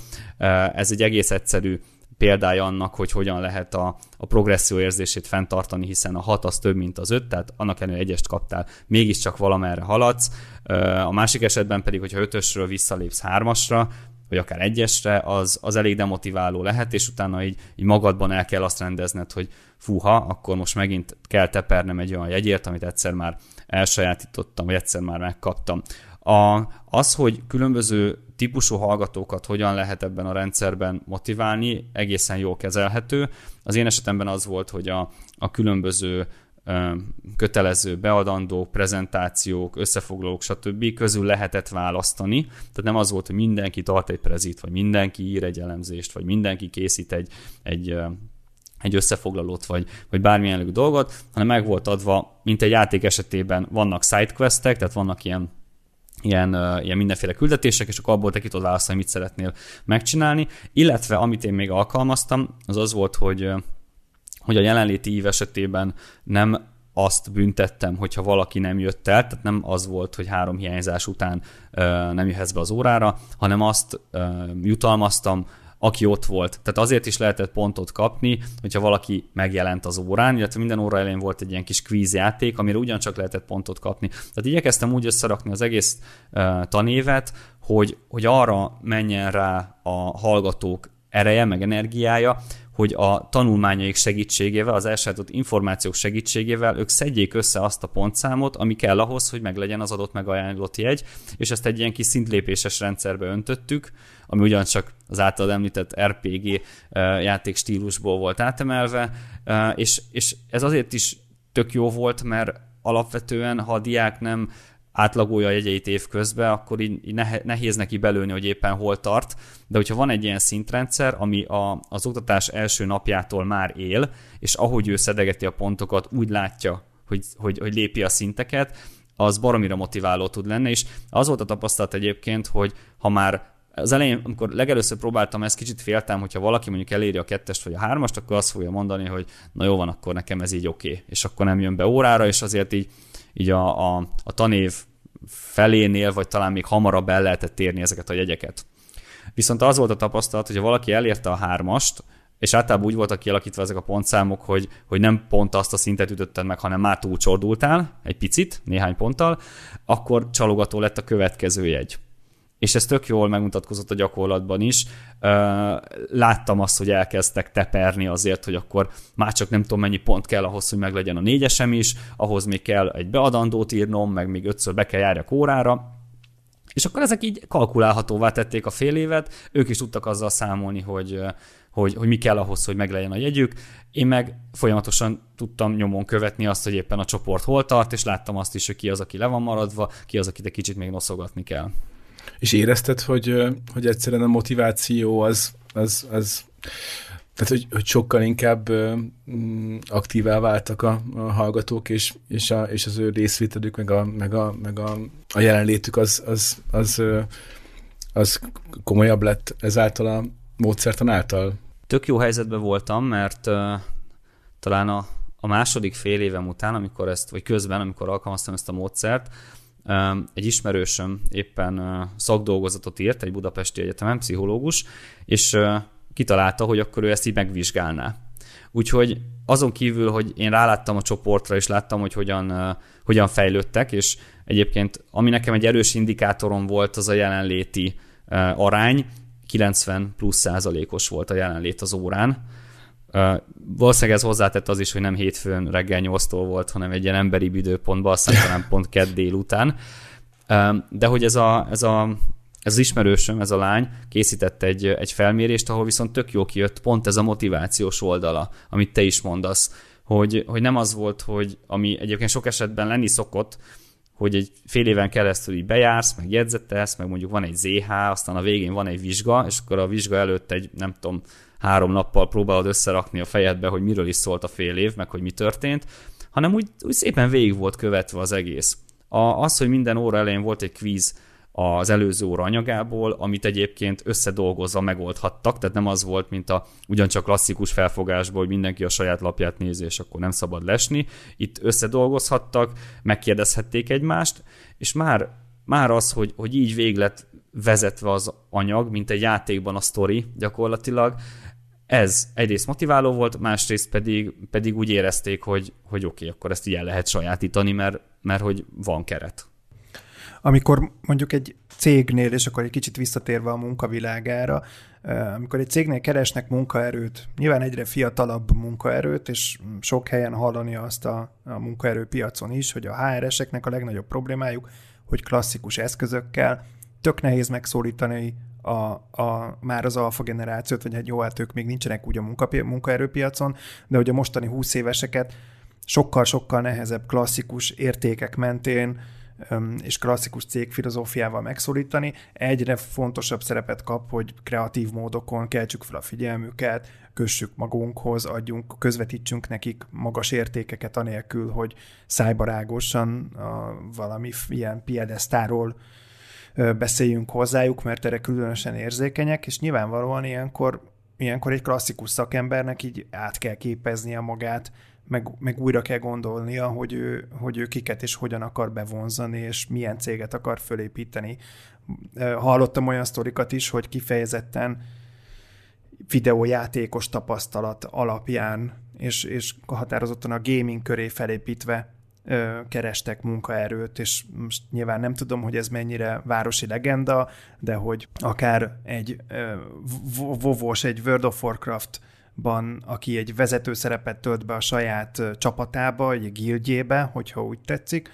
Ez egy egész egyszerű példája annak, hogy hogyan lehet a, a progresszió érzését fenntartani, hiszen a 6 az több, mint az 5, tehát annak ellenére egyest kaptál, mégiscsak valamerre haladsz. A másik esetben pedig, hogyha 5-ösről visszalépsz 3-asra, vagy akár egyesre, az, az elég demotiváló lehet, és utána így, így magadban el kell azt rendezned, hogy fúha, akkor most megint kell tepernem egy olyan jegyért, amit egyszer már elsajátítottam, vagy egyszer már megkaptam. A, az, hogy különböző típusú hallgatókat hogyan lehet ebben a rendszerben motiválni, egészen jól kezelhető. Az én esetemben az volt, hogy a, a különböző kötelező beadandó prezentációk, összefoglalók, stb. közül lehetett választani. Tehát nem az volt, hogy mindenki tart egy prezit, vagy mindenki ír egy elemzést, vagy mindenki készít egy, egy egy összefoglalót, vagy, vagy bármilyen dolgot, hanem meg volt adva, mint egy játék esetében vannak sidequestek, tehát vannak ilyen ilyen, ilyen mindenféle küldetések, és akkor abból te ki tudod választani, mit szeretnél megcsinálni. Illetve amit én még alkalmaztam, az az volt, hogy, hogy a jelenléti ív esetében nem azt büntettem, hogyha valaki nem jött el, tehát nem az volt, hogy három hiányzás után uh, nem jöhetsz be az órára, hanem azt uh, jutalmaztam, aki ott volt. Tehát azért is lehetett pontot kapni, hogyha valaki megjelent az órán, illetve minden óra elején volt egy ilyen kis quiz játék, amire ugyancsak lehetett pontot kapni. Tehát igyekeztem úgy összerakni az egész uh, tanévet, hogy, hogy arra menjen rá a hallgatók ereje, meg energiája, hogy a tanulmányaik segítségével, az elsajátott információk segítségével ők szedjék össze azt a pontszámot, ami kell ahhoz, hogy meglegyen az adott megajánlott jegy, és ezt egy ilyen kis szintlépéses rendszerbe öntöttük, ami ugyancsak az által említett RPG eh, játék stílusból volt átemelve, eh, és, és ez azért is tök jó volt, mert alapvetően, ha a diák nem átlagolja a jegyeit év közben, akkor így, így nehéz neki belőni, hogy éppen hol tart, de hogyha van egy ilyen szintrendszer, ami a, az oktatás első napjától már él, és ahogy ő szedegeti a pontokat, úgy látja, hogy, hogy, hogy lépi a szinteket, az baromira motiváló tud lenni, és az volt a tapasztalat egyébként, hogy ha már az elején, amikor legelőször próbáltam ezt, kicsit féltem, hogyha valaki mondjuk eléri a kettest vagy a hármast, akkor azt fogja mondani, hogy na jó van, akkor nekem ez így oké, okay. és akkor nem jön be órára, és azért így így a, a, a tanév felénél, vagy talán még hamarabb el lehetett érni ezeket a jegyeket. Viszont az volt a tapasztalat, hogy ha valaki elérte a hármast, és általában úgy voltak kialakítva ezek a pontszámok, hogy, hogy nem pont azt a szintet ütötted meg, hanem már túlcsordultál egy picit, néhány ponttal, akkor csalogató lett a következő jegy és ez tök jól megmutatkozott a gyakorlatban is. Láttam azt, hogy elkezdtek teperni azért, hogy akkor már csak nem tudom mennyi pont kell ahhoz, hogy meglegyen a négyesem is, ahhoz még kell egy beadandót írnom, meg még ötször be kell járjak órára, és akkor ezek így kalkulálhatóvá tették a fél évet, ők is tudtak azzal számolni, hogy, hogy, hogy mi kell ahhoz, hogy meglegyen a jegyük. Én meg folyamatosan tudtam nyomon követni azt, hogy éppen a csoport hol tart, és láttam azt is, hogy ki az, aki le van maradva, ki az, akit egy kicsit még noszogatni kell. És érezted, hogy, hogy egyszerűen a motiváció az, az, az tehát, hogy, hogy sokkal inkább mm, aktívá váltak a, a hallgatók, és, és, a, és az ő részvételük, meg a, meg a, meg a, a jelenlétük az, az, az, az komolyabb lett ezáltal a módszertan által? Tök jó helyzetben voltam, mert uh, talán a, a második fél évem után, amikor ezt, vagy közben, amikor alkalmaztam ezt a módszert, egy ismerősöm éppen szakdolgozatot írt egy budapesti egyetemen, pszichológus, és kitalálta, hogy akkor ő ezt így megvizsgálná. Úgyhogy azon kívül, hogy én ráláttam a csoportra, és láttam, hogy hogyan, hogyan fejlődtek, és egyébként ami nekem egy erős indikátorom volt, az a jelenléti arány, 90 plusz százalékos volt a jelenlét az órán, Uh, valószínűleg ez hozzátett az is, hogy nem hétfőn reggel 8 volt, hanem egy ilyen emberi időpontban, aztán talán pont kedd délután. De hogy ez, a, ez, a, ez az ismerősöm, ez a lány készített egy, egy felmérést, ahol viszont tök jó kijött pont ez a motivációs oldala, amit te is mondasz, hogy, hogy nem az volt, hogy ami egyébként sok esetben lenni szokott, hogy egy fél éven keresztül így bejársz, meg jegyzetelsz, meg mondjuk van egy ZH, aztán a végén van egy vizsga, és akkor a vizsga előtt egy, nem tudom, három nappal próbálod összerakni a fejedbe, hogy miről is szólt a fél év, meg hogy mi történt, hanem úgy, úgy szépen végig volt követve az egész. A, az, hogy minden óra elején volt egy kvíz az előző óra anyagából, amit egyébként összedolgozva megoldhattak, tehát nem az volt, mint a ugyancsak klasszikus felfogásból, hogy mindenki a saját lapját nézi, és akkor nem szabad lesni. Itt összedolgozhattak, megkérdezhették egymást, és már, már az, hogy, hogy így vég lett vezetve az anyag, mint egy játékban a sztori gyakorlatilag, ez egyrészt motiváló volt, másrészt pedig, pedig úgy érezték, hogy, hogy oké, okay, akkor ezt el lehet sajátítani, mert, mert hogy van keret. Amikor mondjuk egy cégnél, és akkor egy kicsit visszatérve a munkavilágára, amikor egy cégnél keresnek munkaerőt, nyilván egyre fiatalabb munkaerőt, és sok helyen hallani azt a, a munkaerőpiacon is, hogy a HR-eseknek a legnagyobb problémájuk, hogy klasszikus eszközökkel tök nehéz megszólítani a, a, már az alfa generációt, vagy hát jó, hát ők még nincsenek úgy a munka, munkaerőpiacon, de hogy a mostani 20 éveseket sokkal-sokkal nehezebb klasszikus értékek mentén és klasszikus cégfilozófiával megszólítani, egyre fontosabb szerepet kap, hogy kreatív módokon keltsük fel a figyelmüket, kössük magunkhoz, adjunk, közvetítsünk nekik magas értékeket anélkül, hogy szájbarágosan a, valami ilyen piedesztáról beszéljünk hozzájuk, mert erre különösen érzékenyek, és nyilvánvalóan ilyenkor, ilyenkor egy klasszikus szakembernek így át kell képeznie magát, meg, meg újra kell gondolnia, hogy ő, hogy ő kiket és hogyan akar bevonzani, és milyen céget akar fölépíteni. Hallottam olyan sztorikat is, hogy kifejezetten videójátékos tapasztalat alapján, és, és határozottan a gaming köré felépítve ö, kerestek munkaerőt, és most nyilván nem tudom, hogy ez mennyire városi legenda, de hogy akár egy vovos, egy World of Warcraft ban, aki egy vezető szerepet tölt be a saját csapatába, egy gildjébe, hogyha úgy tetszik,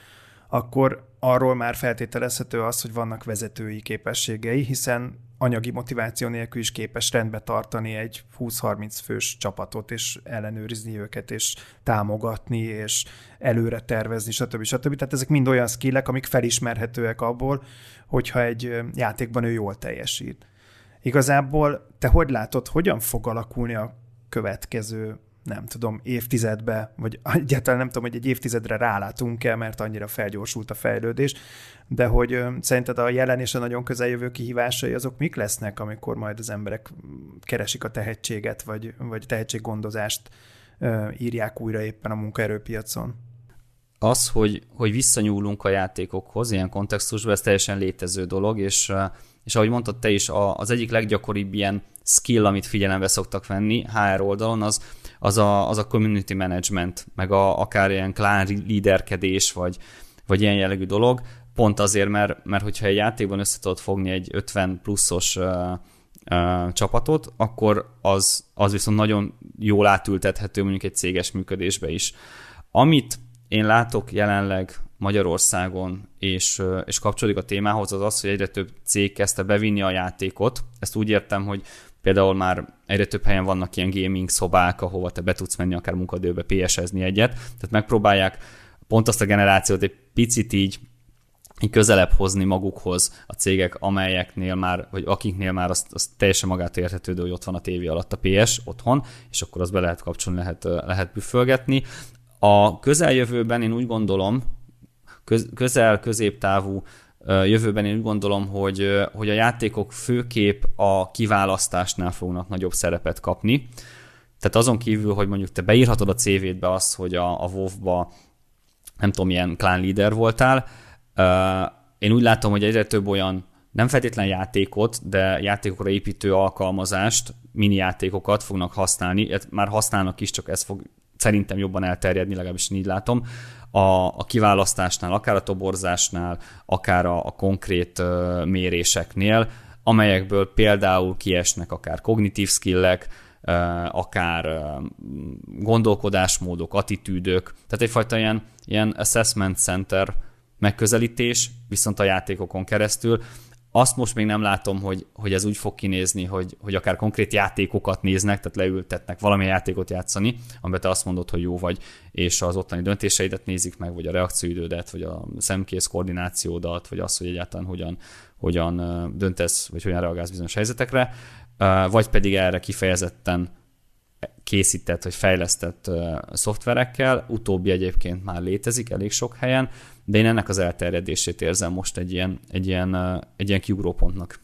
akkor arról már feltételezhető az, hogy vannak vezetői képességei, hiszen anyagi motiváció nélkül is képes rendbe tartani egy 20-30 fős csapatot, és ellenőrizni őket, és támogatni, és előre tervezni, stb. stb. Tehát ezek mind olyan skillek, amik felismerhetőek abból, hogyha egy játékban ő jól teljesít. Igazából te hogy látod, hogyan fog alakulni a következő nem tudom, évtizedbe, vagy egyáltalán nem tudom, hogy egy évtizedre rálátunk-e, mert annyira felgyorsult a fejlődés, de hogy szerinted a jelen és a nagyon közeljövő kihívásai azok mik lesznek, amikor majd az emberek keresik a tehetséget, vagy, vagy tehetséggondozást írják újra éppen a munkaerőpiacon? Az, hogy, hogy visszanyúlunk a játékokhoz ilyen kontextusban, ez teljesen létező dolog, és, és ahogy mondtad te is, az egyik leggyakoribb ilyen skill, amit figyelembe szoktak venni HR oldalon, az, az, a, az a community management, meg a, akár ilyen klán líderkedés, vagy, vagy ilyen jellegű dolog, pont azért, mert, mert hogyha egy játékban össze tudod fogni egy 50 pluszos uh, uh, csapatot, akkor az, az viszont nagyon jól átültethető mondjuk egy céges működésbe is. Amit én látok jelenleg Magyarországon, és, és kapcsolódik a témához, az az, hogy egyre több cég kezdte bevinni a játékot. Ezt úgy értem, hogy Például már egyre több helyen vannak ilyen gaming szobák, ahova te be tudsz menni akár munkadőbe PS-ezni egyet. Tehát megpróbálják pont azt a generációt egy picit így így közelebb hozni magukhoz a cégek, amelyeknél már, vagy akiknél már azt, azt teljesen magát érthetődő, hogy ott van a tévé alatt a PS otthon, és akkor azt be lehet kapcsolni, lehet, lehet büfölgetni. A közeljövőben én úgy gondolom, közel-középtávú jövőben én úgy gondolom, hogy, hogy a játékok főkép a kiválasztásnál fognak nagyobb szerepet kapni. Tehát azon kívül, hogy mondjuk te beírhatod a CV-dbe azt, hogy a, a WoW-ba nem tudom, milyen clan leader voltál, én úgy látom, hogy egyre több olyan nem feltétlen játékot, de játékokra építő alkalmazást, mini játékokat fognak használni, már használnak is, csak ez fog szerintem jobban elterjedni, legalábbis így látom, a, a kiválasztásnál, akár a toborzásnál, akár a, a konkrét uh, méréseknél, amelyekből például kiesnek akár kognitív skillek, uh, akár uh, gondolkodásmódok, attitűdök, tehát egyfajta ilyen, ilyen assessment center megközelítés, viszont a játékokon keresztül, azt most még nem látom, hogy, hogy ez úgy fog kinézni, hogy, hogy akár konkrét játékokat néznek, tehát leültetnek valami játékot játszani, amiben te azt mondod, hogy jó vagy, és az ottani döntéseidet nézik meg, vagy a reakcióidődet, vagy a szemkész koordinációdat, vagy az, hogy egyáltalán hogyan, hogyan döntesz, vagy hogyan reagálsz bizonyos helyzetekre, vagy pedig erre kifejezetten készített vagy fejlesztett szoftverekkel, utóbbi egyébként már létezik elég sok helyen, de én ennek az elterjedését érzem most egy ilyen, egy ilyen, egy ilyen kiugrópontnak.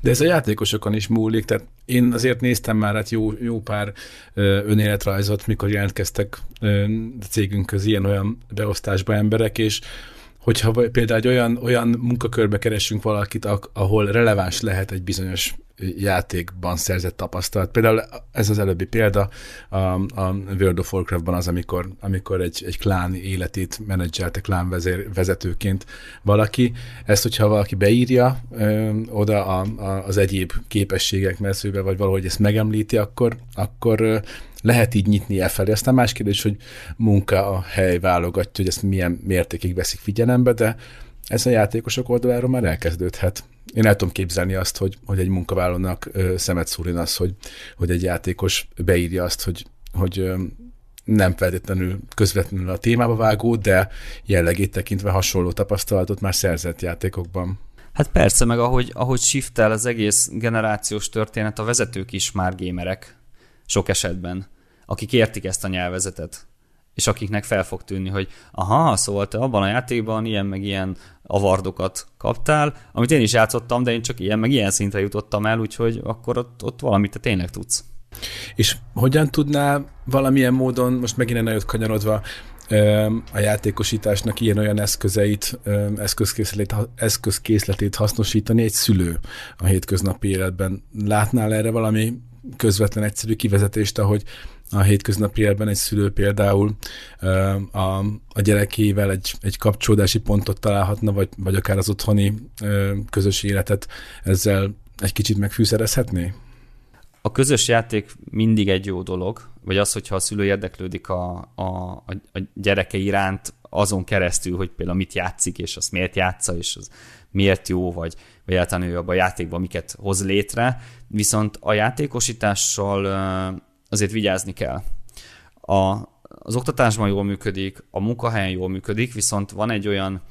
De ez a játékosokon is múlik, tehát én azért néztem már hát jó, jó pár önéletrajzot, mikor jelentkeztek cégünkhöz ilyen-olyan beosztásba emberek, és hogyha például egy olyan, olyan munkakörbe keresünk valakit, ahol releváns lehet egy bizonyos játékban szerzett tapasztalat. Például ez az előbbi példa a, a World of Warcraftban az, amikor, amikor egy, egy klán életét menedzselte klán vezér, vezetőként valaki. Ezt, hogyha valaki beírja ö, oda a, a, az egyéb képességek messzőbe, vagy valahogy ezt megemlíti, akkor, akkor lehet így nyitni e felé. Aztán más kérdés, hogy munka a hely válogatja, hogy ezt milyen mértékig veszik figyelembe, de ez a játékosok oldaláról már elkezdődhet én el tudom képzelni azt, hogy, hogy egy munkavállalónak szemet szúrin az, hogy, hogy egy játékos beírja azt, hogy, hogy nem feltétlenül közvetlenül a témába vágó, de jellegét tekintve hasonló tapasztalatot már szerzett játékokban. Hát persze, meg ahogy, ahogy shiftel az egész generációs történet, a vezetők is már gémerek sok esetben, akik értik ezt a nyelvezetet és akiknek fel fog tűnni, hogy aha, szóval te abban a játékban ilyen meg ilyen avardokat kaptál, amit én is játszottam, de én csak ilyen meg ilyen szintre jutottam el, úgyhogy akkor ott, ott valamit te tényleg tudsz. És hogyan tudná valamilyen módon, most megint egy nagyot kanyarodva, a játékosításnak ilyen-olyan eszközeit, eszközkészletét, eszközkészletét hasznosítani egy szülő a hétköznapi életben. Látnál erre valami közvetlen egyszerű kivezetést, ahogy a hétköznapi életben egy szülő például a, a gyerekével egy, egy kapcsolódási pontot találhatna, vagy, vagy akár az otthoni közös életet ezzel egy kicsit megfűszerezhetné? A közös játék mindig egy jó dolog, vagy az, hogyha a szülő érdeklődik a, a, a gyereke iránt azon keresztül, hogy például mit játszik, és azt miért játsza, és az miért jó, vagy, vagy általán ő abban a játékban miket hoz létre. Viszont a játékosítással azért vigyázni kell. A, az oktatásban jól működik, a munkahelyen jól működik, viszont van egy olyan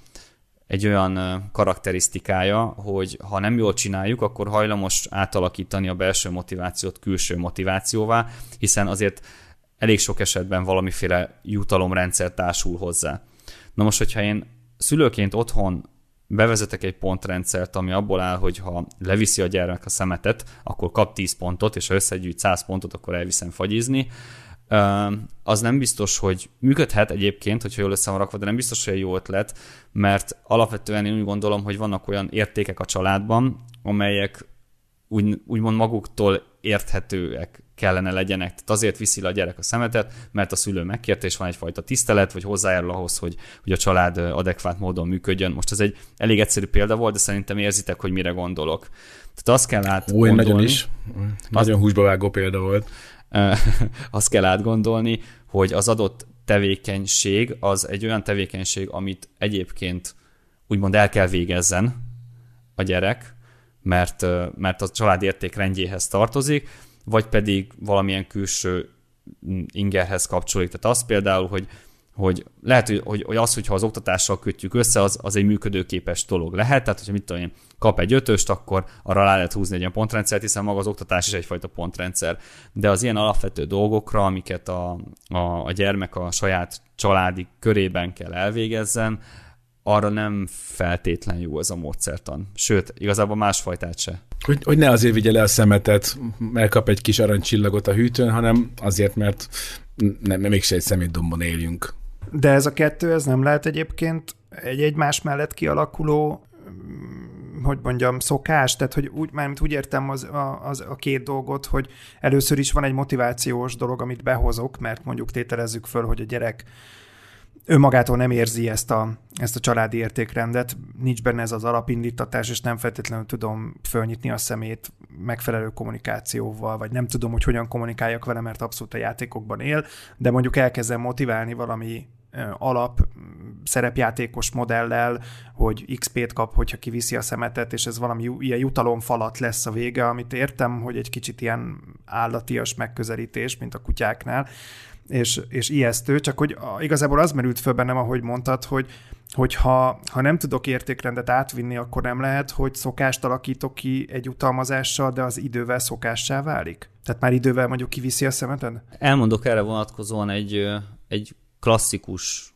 egy olyan karakterisztikája, hogy ha nem jól csináljuk, akkor hajlamos átalakítani a belső motivációt külső motivációvá, hiszen azért elég sok esetben valamiféle jutalomrendszer társul hozzá. Na most, hogyha én szülőként otthon bevezetek egy pontrendszert, ami abból áll, hogy ha leviszi a gyermek a szemetet, akkor kap 10 pontot, és ha összegyűjt 100 pontot, akkor elviszem fagyizni, az nem biztos, hogy működhet egyébként, hogyha jól össze van rakva, de nem biztos, hogy egy jó ötlet, mert alapvetően én úgy gondolom, hogy vannak olyan értékek a családban, amelyek úgy, úgymond maguktól érthetőek kellene legyenek. Tehát azért viszi le a gyerek a szemetet, mert a szülő megkérte, és van egyfajta tisztelet, vagy hozzájárul ahhoz, hogy, hogy a család adekvát módon működjön. Most ez egy elég egyszerű példa volt, de szerintem érzitek, hogy mire gondolok. Tehát azt kell átgondolni. Ó, nagyon is. Nagyon az, húsba vágó példa volt. [laughs] azt kell átgondolni, hogy az adott tevékenység az egy olyan tevékenység, amit egyébként úgymond el kell végezzen a gyerek, mert, mert a család értékrendjéhez tartozik, vagy pedig valamilyen külső ingerhez kapcsolódik. Tehát az például, hogy hogy lehet, hogy, hogy az, hogyha az oktatással kötjük össze, az, az egy működőképes dolog lehet, tehát hogyha mit tudom én, kap egy ötöst, akkor arra rá lehet húzni egy ilyen pontrendszert, hiszen maga az oktatás is egyfajta pontrendszer. De az ilyen alapvető dolgokra, amiket a, a, a gyermek a saját családi körében kell elvégezzen, arra nem feltétlen jó ez a módszertan. Sőt, igazából másfajtát se. Hogy, hogy ne azért vigye le a szemetet, mert kap egy kis aranycsillagot a hűtőn, hanem azért, mert nem, mégse egy szemétdombon éljünk. De ez a kettő, ez nem lehet egyébként egy egymás mellett kialakuló mm, hogy mondjam, szokás, tehát hogy úgy, mármint úgy értem az, a, az, a két dolgot, hogy először is van egy motivációs dolog, amit behozok, mert mondjuk tételezzük föl, hogy a gyerek önmagától nem érzi ezt a, ezt a családi értékrendet, nincs benne ez az alapindítatás, és nem feltétlenül tudom fölnyitni a szemét megfelelő kommunikációval, vagy nem tudom, hogy hogyan kommunikáljak vele, mert abszolút a játékokban él, de mondjuk elkezdem motiválni valami alap szerepjátékos modellel, hogy XP-t kap, hogyha kiviszi a szemetet, és ez valami ilyen jutalomfalat lesz a vége, amit értem, hogy egy kicsit ilyen állatias megközelítés, mint a kutyáknál, és, és ijesztő, csak hogy igazából az merült föl bennem, ahogy mondtad, hogy, hogy ha, ha nem tudok értékrendet átvinni, akkor nem lehet, hogy szokást alakítok ki egy utalmazással, de az idővel szokássá válik? Tehát már idővel mondjuk kiviszi a szemeted? Elmondok erre vonatkozóan egy, egy klasszikus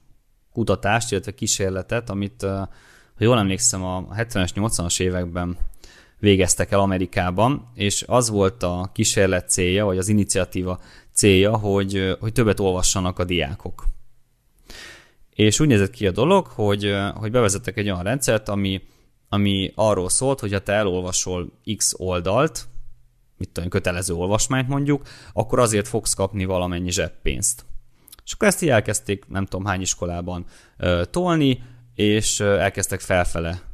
kutatást, illetve kísérletet, amit, ha jól emlékszem, a 70-es, 80-as években végeztek el Amerikában, és az volt a kísérlet célja, vagy az iniciatíva célja, hogy, hogy többet olvassanak a diákok. És úgy nézett ki a dolog, hogy, hogy bevezettek egy olyan rendszert, ami, ami arról szólt, hogy ha te elolvasol X oldalt, mit tudom, kötelező olvasmányt mondjuk, akkor azért fogsz kapni valamennyi zseppénzt. És akkor ezt így elkezdték, nem tudom hány iskolában tolni, és elkezdtek felfele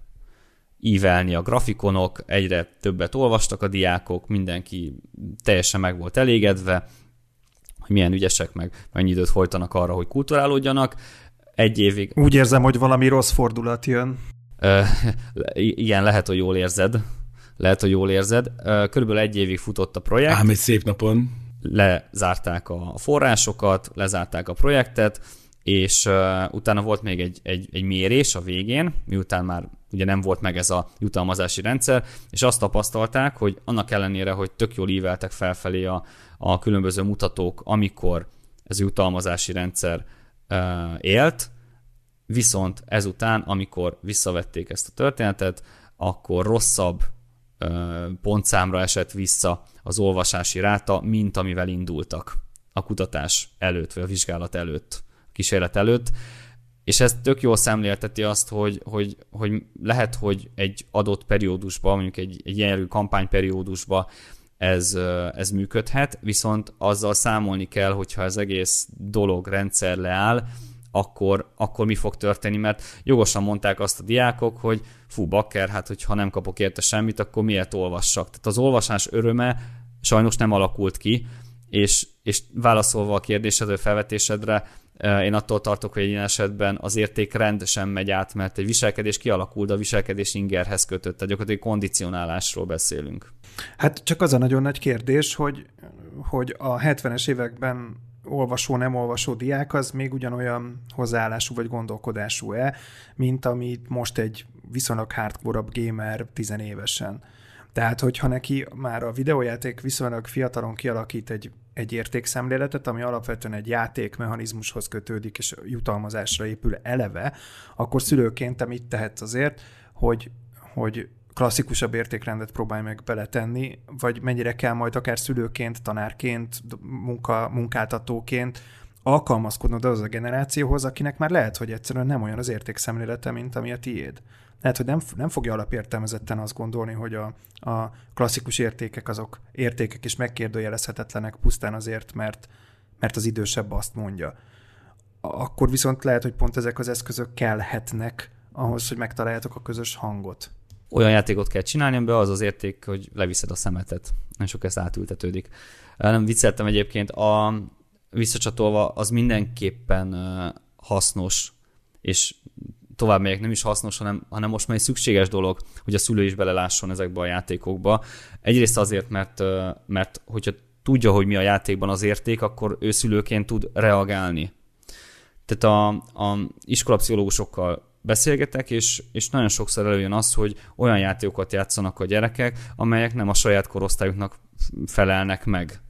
ívelni a grafikonok, egyre többet olvastak a diákok, mindenki teljesen meg volt elégedve, hogy milyen ügyesek meg mennyi időt folytanak arra, hogy kulturálódjanak. Egy évig... Úgy érzem, hogy valami rossz fordulat jön. igen, lehet, hogy jól érzed. Lehet, hogy jól érzed. Körülbelül egy évig futott a projekt. Ám egy szép napon. Lezárták a forrásokat, lezárták a projektet, és uh, utána volt még egy, egy, egy mérés a végén, miután már ugye nem volt meg ez a jutalmazási rendszer, és azt tapasztalták, hogy annak ellenére, hogy tök jól íveltek felfelé a, a különböző mutatók, amikor ez a jutalmazási rendszer uh, élt, viszont ezután, amikor visszavették ezt a történetet, akkor rosszabb uh, pontszámra esett vissza az olvasási ráta, mint amivel indultak a kutatás előtt, vagy a vizsgálat előtt, a kísérlet előtt. És ez tök jól szemlélteti azt, hogy, hogy, hogy lehet, hogy egy adott periódusban, mondjuk egy, egy ilyen kampányperiódusban ez, ez működhet, viszont azzal számolni kell, hogyha az egész dolog, rendszer leáll, akkor, akkor mi fog történni, mert jogosan mondták azt a diákok, hogy fú, bakker, hát hogyha nem kapok érte semmit, akkor miért olvassak? Tehát az olvasás öröme sajnos nem alakult ki, és, és válaszolva a kérdésedre, felvetésedre, én attól tartok, hogy egy ilyen esetben az értékrend sem megy át, mert egy viselkedés kialakul, a viselkedés ingerhez kötött, tehát gyakorlatilag kondicionálásról beszélünk. Hát csak az a nagyon nagy kérdés, hogy, hogy a 70-es években olvasó, nem olvasó diák az még ugyanolyan hozzáállású vagy gondolkodású-e, mint amit most egy viszonylag hardcore gamer tizenévesen. Tehát, hogyha neki már a videójáték viszonylag fiatalon kialakít egy, egy értékszemléletet, ami alapvetően egy játékmechanizmushoz kötődik, és jutalmazásra épül eleve, akkor szülőként te mit tehetsz azért, hogy, hogy klasszikusabb értékrendet próbálj meg beletenni, vagy mennyire kell majd akár szülőként, tanárként, munka, munkáltatóként alkalmazkodnod az a generációhoz, akinek már lehet, hogy egyszerűen nem olyan az értékszemlélete, mint ami a tiéd. Lehet, hogy nem, nem fogja alapértelmezetten azt gondolni, hogy a, a klasszikus értékek azok értékek és megkérdőjelezhetetlenek pusztán azért, mert, mert az idősebb azt mondja. Akkor viszont lehet, hogy pont ezek az eszközök kellhetnek ahhoz, hogy megtaláljátok a közös hangot olyan játékot kell csinálni, amiben az az érték, hogy leviszed a szemetet. Nem sok ez átültetődik. Nem vicceltem egyébként, a visszacsatolva az mindenképpen hasznos, és tovább megyek, nem is hasznos, hanem, hanem most már egy szükséges dolog, hogy a szülő is belelásson ezekbe a játékokba. Egyrészt azért, mert, mert hogyha tudja, hogy mi a játékban az érték, akkor ő szülőként tud reagálni. Tehát a, a iskolapszichológusokkal beszélgetek, és, és nagyon sokszor előjön az, hogy olyan játékokat játszanak a gyerekek, amelyek nem a saját korosztályuknak felelnek meg.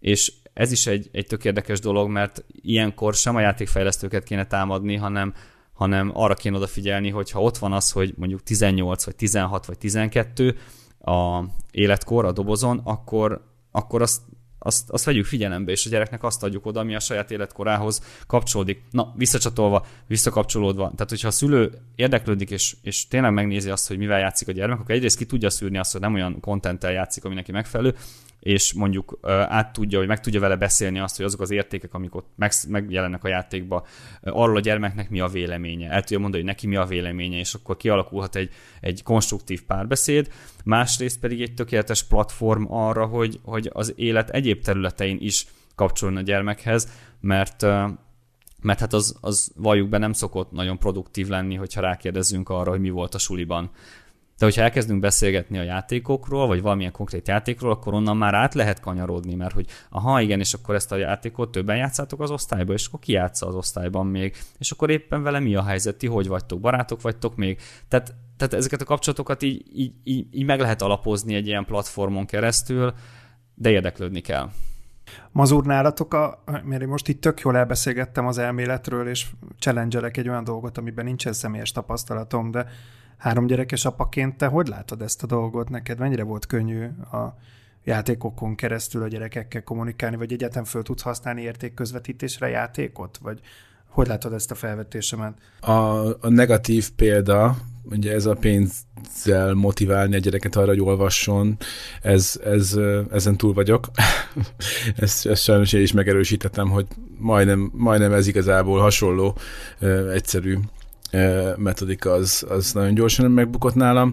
És ez is egy, egy tök érdekes dolog, mert ilyenkor sem a játékfejlesztőket kéne támadni, hanem, hanem arra kéne odafigyelni, hogy ha ott van az, hogy mondjuk 18, vagy 16, vagy 12 a életkor a dobozon, akkor, akkor azt azt, azt vegyük figyelembe, és a gyereknek azt adjuk oda, ami a saját életkorához kapcsolódik. Na, visszacsatolva, visszakapcsolódva. Tehát, hogyha a szülő érdeklődik, és, és tényleg megnézi azt, hogy mivel játszik a gyermek, akkor egyrészt ki tudja szűrni azt, hogy nem olyan kontenttel játszik, ami neki megfelelő, és mondjuk át tudja, hogy meg tudja vele beszélni azt, hogy azok az értékek, amik ott megjelennek a játékba, arról a gyermeknek mi a véleménye. El tudja mondani, hogy neki mi a véleménye, és akkor kialakulhat egy, egy konstruktív párbeszéd. Másrészt pedig egy tökéletes platform arra, hogy, hogy az élet egyéb területein is kapcsoljon a gyermekhez, mert mert hát az, az valljuk be nem szokott nagyon produktív lenni, hogyha rákérdezzünk arra, hogy mi volt a suliban. De hogyha elkezdünk beszélgetni a játékokról, vagy valamilyen konkrét játékról, akkor onnan már át lehet kanyarodni, mert hogy aha, igen, és akkor ezt a játékot többen játszátok az osztályban, és akkor ki játsza az osztályban még, és akkor éppen vele mi a helyzet, ti hogy vagytok, barátok vagytok még. Tehát, tehát ezeket a kapcsolatokat így, így, így, így meg lehet alapozni egy ilyen platformon keresztül, de érdeklődni kell. Mazur nálatok, a, mert én most itt tök jól elbeszélgettem az elméletről, és challenge egy olyan dolgot, amiben nincsen személyes tapasztalatom, de három gyerekes apaként te hogy látod ezt a dolgot? Neked mennyire volt könnyű a játékokon keresztül a gyerekekkel kommunikálni, vagy egyetem föl tudsz használni értékközvetítésre játékot? Vagy hogy látod ezt a felvetésemet? A, a negatív példa, ugye ez a pénzzel motiválni a gyereket arra, hogy olvasson, ez, ez, ezen túl vagyok. [laughs] ezt, ezt sajnos én is megerősítettem, hogy majdnem, majdnem ez igazából hasonló, egyszerű metodika az, az nagyon gyorsan megbukott nálam.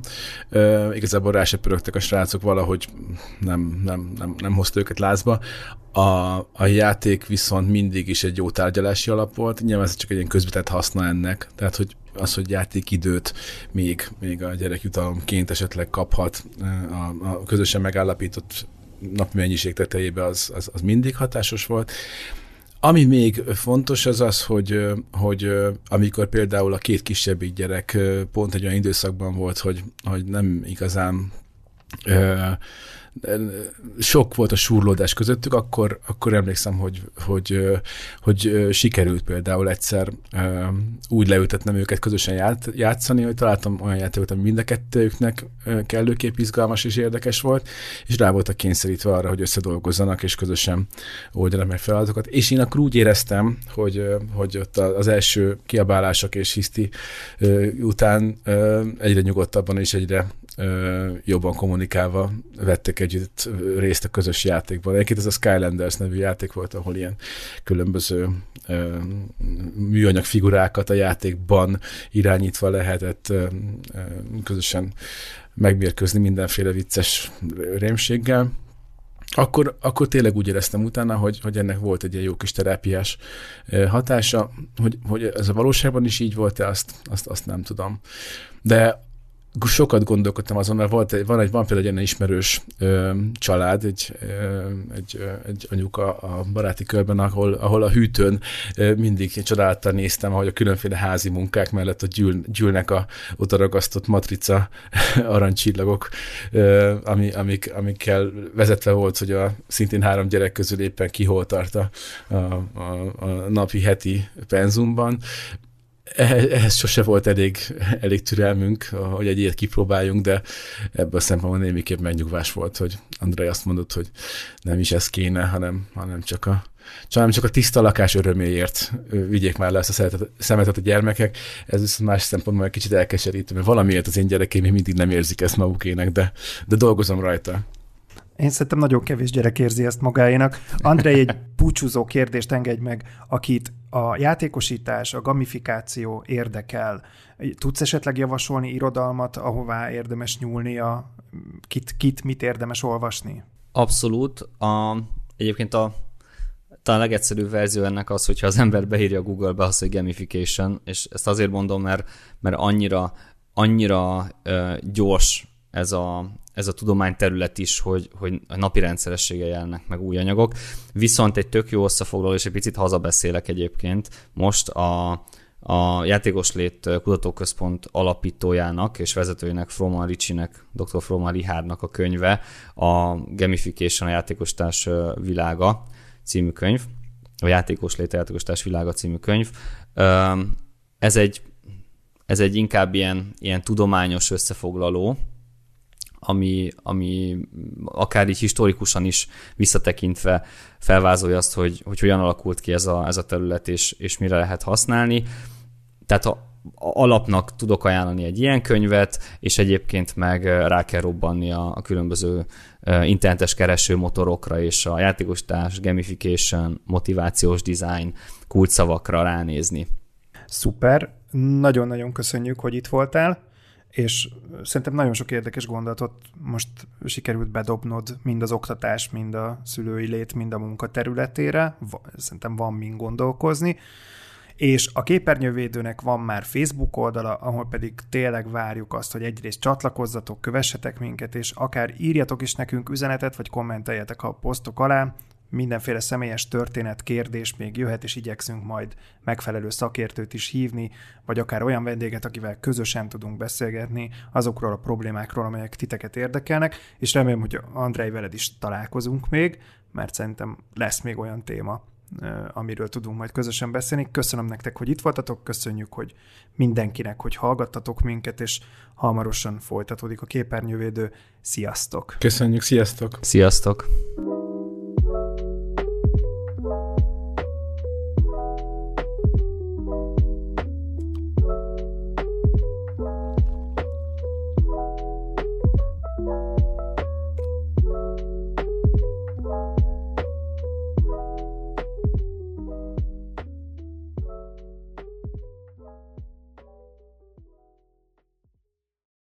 Uh, igazából rá se pörögtek a srácok, valahogy nem, nem, nem, nem hozta őket lázba. A, a játék viszont mindig is egy jó tárgyalási alap volt, nyilván ez csak egy ilyen közvetett haszna ennek, tehát hogy az, hogy játékidőt még, még a gyerek jutalomként esetleg kaphat a, a közösen megállapított napi mennyiség tetejébe, az, az, az mindig hatásos volt. Ami még fontos az az, hogy, hogy amikor például a két kisebbik gyerek pont egy olyan időszakban volt, hogy, hogy nem igazán sok volt a súrlódás közöttük, akkor, akkor emlékszem, hogy, hogy, hogy sikerült például egyszer úgy leültetnem őket közösen játszani, hogy találtam olyan játékot, ami mind a kettőjüknek kellőképp izgalmas és érdekes volt, és rá voltak kényszerítve arra, hogy összedolgozzanak és közösen oldjanak meg feladatokat. És én akkor úgy éreztem, hogy, hogy ott az első kiabálások és hiszti után egyre nyugodtabban és egyre jobban kommunikálva vettek együtt részt a közös játékban. Egyébként ez a Skylanders nevű játék volt, ahol ilyen különböző műanyag figurákat a játékban irányítva lehetett közösen megmérkőzni mindenféle vicces rémséggel akkor, akkor tényleg úgy éreztem utána, hogy, hogy ennek volt egy ilyen jó kis terápiás hatása, hogy, hogy ez a valóságban is így volt-e, azt, azt, azt nem tudom. De sokat gondolkodtam azon, mert volt, van, egy, van például egy ilyen ismerős ö, család, egy, ö, egy, ö, egy anyuka a baráti körben, ahol, ahol a hűtőn ö, mindig csodálattal néztem, ahogy a különféle házi munkák mellett a gyűl, gyűlnek a odaragasztott matrica [laughs] aranycsillagok, ö, ami, amik, amikkel vezetve volt, hogy a szintén három gyerek közül éppen ki hol tart a, a, a, a napi heti penzumban ehhez sose volt elég, elég türelmünk, hogy egy ilyet kipróbáljunk, de ebből a szempontból némiképp megnyugvás volt, hogy Andrei azt mondott, hogy nem is ez kéne, hanem, hanem csak a csak, csak a tiszta lakás öröméért vigyék már le ezt a szeretet, szemetet a gyermekek. Ez viszont más szempontból egy kicsit elkeserítő, mert valamiért az én gyerekeim mindig nem érzik ezt magukének, de, de dolgozom rajta. Én szerintem nagyon kevés gyerek érzi ezt magáénak. Andrei, egy búcsúzó kérdést engedj meg, akit a játékosítás, a gamifikáció érdekel. Tudsz esetleg javasolni irodalmat, ahová érdemes nyúlnia? Kit, kit mit érdemes olvasni? Abszolút. A, egyébként a talán a legegyszerűbb verzió ennek az, hogyha az ember beírja Google-be azt, hogy gamification, és ezt azért mondom, mert, mert annyira, annyira uh, gyors ez a, ez a tudományterület is, hogy, hogy a napi rendszeressége jelennek meg új anyagok. Viszont egy tök jó összefoglaló, és egy picit hazabeszélek egyébként most a, a Játékos Lét Kutatóközpont alapítójának és vezetőjének Froman Ricsinek, dr. Froman Richardnak a könyve, a Gamification, a játékostárs világa című könyv, a Játékos Lét, a játékostárs világa című könyv. Ez egy, ez egy inkább ilyen, ilyen tudományos összefoglaló, ami, ami akár így historikusan is visszatekintve felvázolja azt, hogy, hogy hogyan alakult ki ez a, ez a terület, és, és mire lehet használni. Tehát a, alapnak tudok ajánlani egy ilyen könyvet, és egyébként meg rá kell robbanni a, a különböző internetes keresőmotorokra és a játékostárs, gamification, motivációs design kulcsszavakra ránézni. Szuper, nagyon-nagyon köszönjük, hogy itt voltál és szerintem nagyon sok érdekes gondolatot most sikerült bedobnod mind az oktatás, mind a szülői lét, mind a munka területére. Szerintem van mind gondolkozni. És a képernyővédőnek van már Facebook oldala, ahol pedig tényleg várjuk azt, hogy egyrészt csatlakozzatok, kövessetek minket, és akár írjatok is nekünk üzenetet, vagy kommenteljetek a posztok alá, mindenféle személyes történet, kérdés még jöhet, és igyekszünk majd megfelelő szakértőt is hívni, vagy akár olyan vendéget, akivel közösen tudunk beszélgetni azokról a problémákról, amelyek titeket érdekelnek, és remélem, hogy Andrei veled is találkozunk még, mert szerintem lesz még olyan téma, amiről tudunk majd közösen beszélni. Köszönöm nektek, hogy itt voltatok, köszönjük, hogy mindenkinek, hogy hallgattatok minket, és hamarosan folytatódik a képernyővédő. Sziasztok! Köszönjük, sziasztok! Sziasztok!